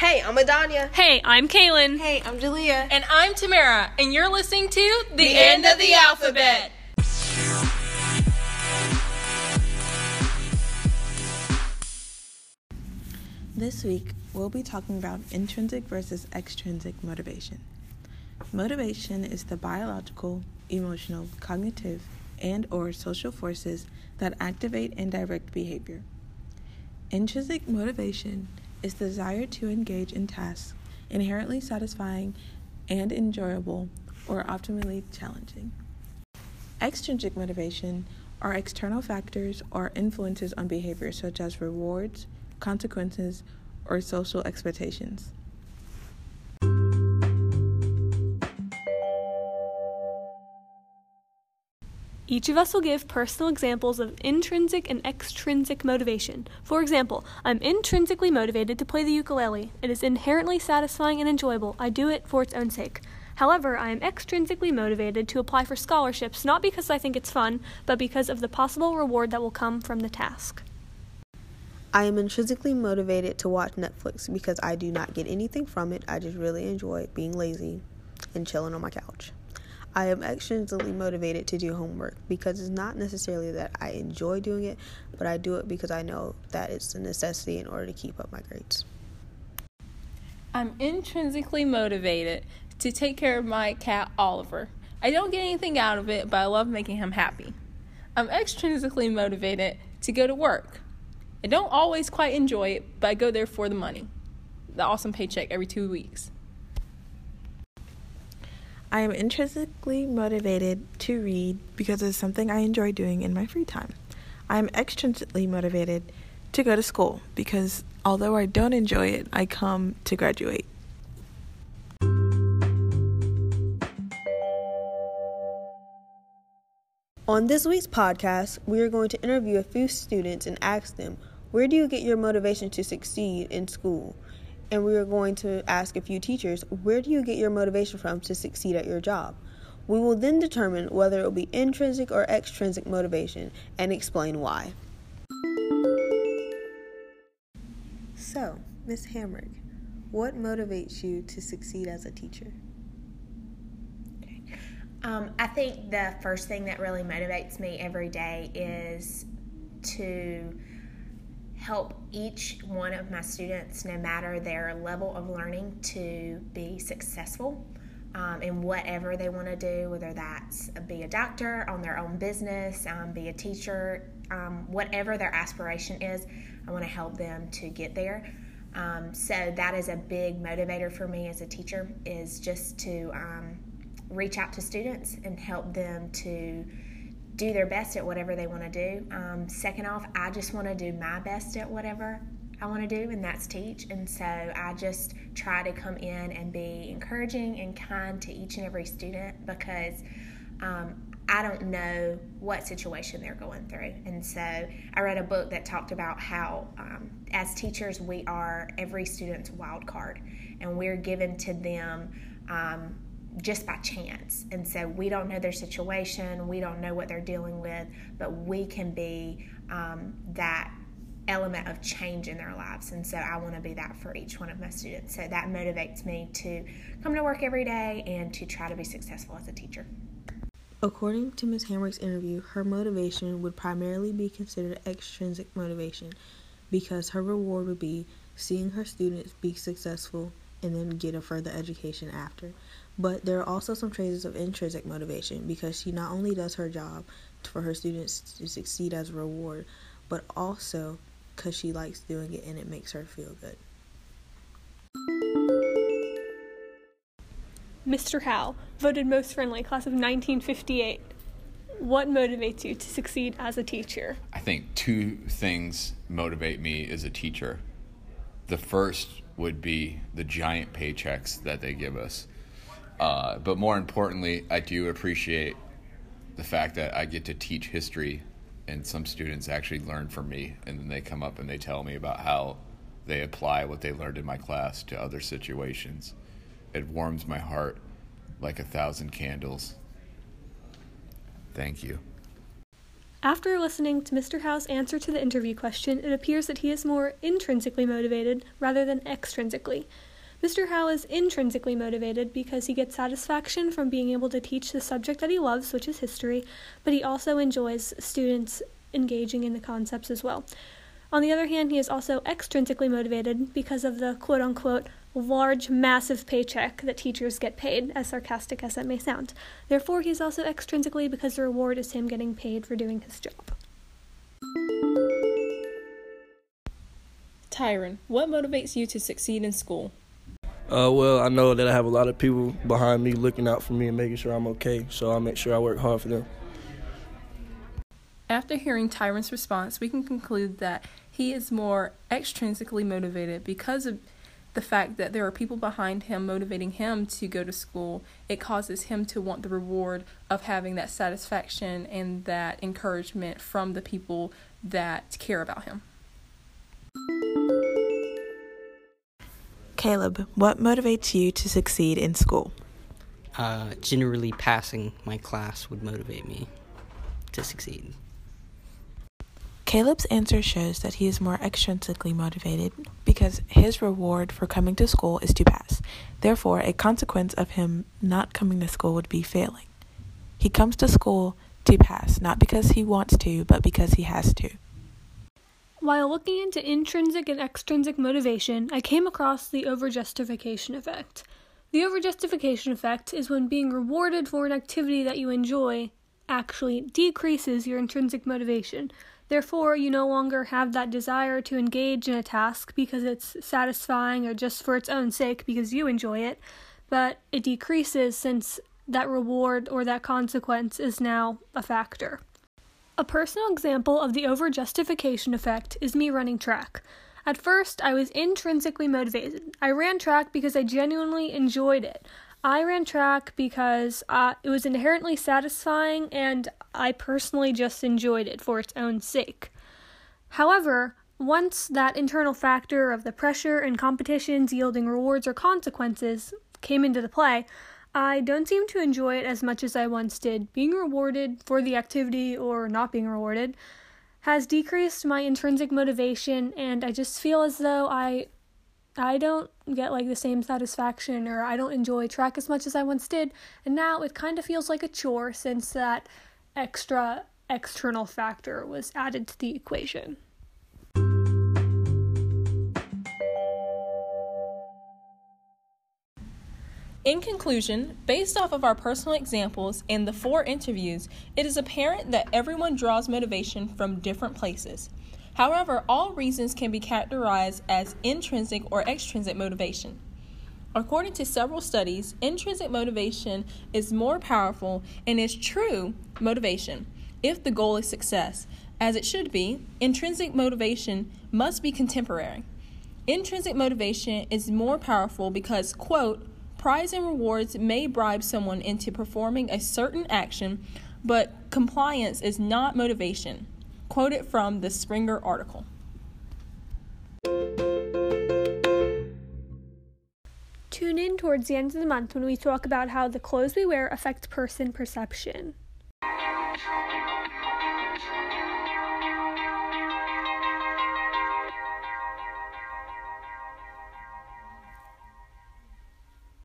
Hey, I'm Adanya. Hey, I'm Kaylin. Hey, I'm Jalea. And I'm Tamara, and you're listening to The, the End of the Alphabet. This week, we'll be talking about intrinsic versus extrinsic motivation. Motivation is the biological, emotional, cognitive, and or social forces that activate and direct behavior. Intrinsic motivation is the desire to engage in tasks inherently satisfying and enjoyable or optimally challenging. Extrinsic motivation are external factors or influences on behavior such as rewards, consequences, or social expectations. Each of us will give personal examples of intrinsic and extrinsic motivation. For example, I'm intrinsically motivated to play the ukulele. It is inherently satisfying and enjoyable. I do it for its own sake. However, I am extrinsically motivated to apply for scholarships not because I think it's fun, but because of the possible reward that will come from the task. I am intrinsically motivated to watch Netflix because I do not get anything from it. I just really enjoy being lazy and chilling on my couch. I am extrinsically motivated to do homework because it's not necessarily that I enjoy doing it, but I do it because I know that it's a necessity in order to keep up my grades. I'm intrinsically motivated to take care of my cat Oliver. I don't get anything out of it, but I love making him happy. I'm extrinsically motivated to go to work. I don't always quite enjoy it, but I go there for the money. The awesome paycheck every two weeks. I am intrinsically motivated to read because it's something I enjoy doing in my free time. I am extrinsically motivated to go to school because although I don't enjoy it, I come to graduate. On this week's podcast, we are going to interview a few students and ask them, where do you get your motivation to succeed in school? And we are going to ask a few teachers, where do you get your motivation from to succeed at your job? We will then determine whether it will be intrinsic or extrinsic motivation and explain why. So, Miss Hamrick, what motivates you to succeed as a teacher? Um, I think the first thing that really motivates me every day is to help each one of my students, no matter their level of learning, to be successful um, in whatever they want to do, whether that's be a doctor, on their own business, um, be a teacher, um, whatever their aspiration is, I want to help them to get there. Um, so that is a big motivator for me as a teacher is just to um, reach out to students and help them to do their best at whatever they want to do. Um, second off, I just want to do my best at whatever I want to do, and that's teach. And so I just try to come in and be encouraging and kind to each and every student because um, I don't know what situation they're going through. And so I read a book that talked about how, um, as teachers, we are every student's wild card, and we're given to them um, just by chance. And so we don't know their situation, we don't know what they're dealing with, but we can be um, that element of change in their lives. And so I want to be that for each one of my students. So that motivates me to come to work every day and to try to be successful as a teacher. According to Ms. Hamrick's interview, her motivation would primarily be considered extrinsic motivation because her reward would be seeing her students be successful and then get a further education after. But there are also some traces of intrinsic motivation because she not only does her job for her students to succeed as a reward, but also because she likes doing it and it makes her feel good. Mr. Howe, voted most friendly, class of 1958. What motivates you to succeed as a teacher? I think two things motivate me as a teacher. The first would be the giant paychecks that they give us. Uh, but more importantly, I do appreciate the fact that I get to teach history, and some students actually learn from me, and then they come up and they tell me about how they apply what they learned in my class to other situations. It warms my heart like a thousand candles. Thank you. After listening to Mr. Howe's answer to the interview question, it appears that he is more intrinsically motivated rather than extrinsically. Mr. Howe is intrinsically motivated because he gets satisfaction from being able to teach the subject that he loves, which is history, but he also enjoys students engaging in the concepts as well. On the other hand, he is also extrinsically motivated because of the quote unquote large, massive paycheck that teachers get paid, as sarcastic as that may sound. Therefore, he's also extrinsically because the reward is him getting paid for doing his job. Tyron, what motivates you to succeed in school? Uh, well, I know that I have a lot of people behind me looking out for me and making sure I'm okay, so I make sure I work hard for them. After hearing Tyron's response, we can conclude that he is more extrinsically motivated because of the fact that there are people behind him motivating him to go to school. It causes him to want the reward of having that satisfaction and that encouragement from the people that care about him. Caleb, what motivates you to succeed in school? Uh, generally, passing my class would motivate me to succeed. Caleb's answer shows that he is more extrinsically motivated because his reward for coming to school is to pass. Therefore, a consequence of him not coming to school would be failing. He comes to school to pass, not because he wants to, but because he has to. While looking into intrinsic and extrinsic motivation, I came across the overjustification effect. The overjustification effect is when being rewarded for an activity that you enjoy actually decreases your intrinsic motivation. Therefore, you no longer have that desire to engage in a task because it's satisfying or just for its own sake because you enjoy it, but it decreases since that reward or that consequence is now a factor. A personal example of the overjustification effect is me running track. At first, I was intrinsically motivated. I ran track because I genuinely enjoyed it. I ran track because uh, it was inherently satisfying and I personally just enjoyed it for its own sake. However, once that internal factor of the pressure and competitions yielding rewards or consequences came into the play, I don't seem to enjoy it as much as I once did. Being rewarded for the activity or not being rewarded has decreased my intrinsic motivation and I just feel as though I I don't get like the same satisfaction or I don't enjoy track as much as I once did. And now it kind of feels like a chore since that extra external factor was added to the equation. In conclusion, based off of our personal examples and the four interviews, it is apparent that everyone draws motivation from different places. However, all reasons can be characterized as intrinsic or extrinsic motivation. According to several studies, intrinsic motivation is more powerful and is true motivation if the goal is success. As it should be, intrinsic motivation must be contemporary. Intrinsic motivation is more powerful because, quote, Prize and rewards may bribe someone into performing a certain action, but compliance is not motivation. Quoted it from the Springer article. Tune in towards the end of the month when we talk about how the clothes we wear affect person perception.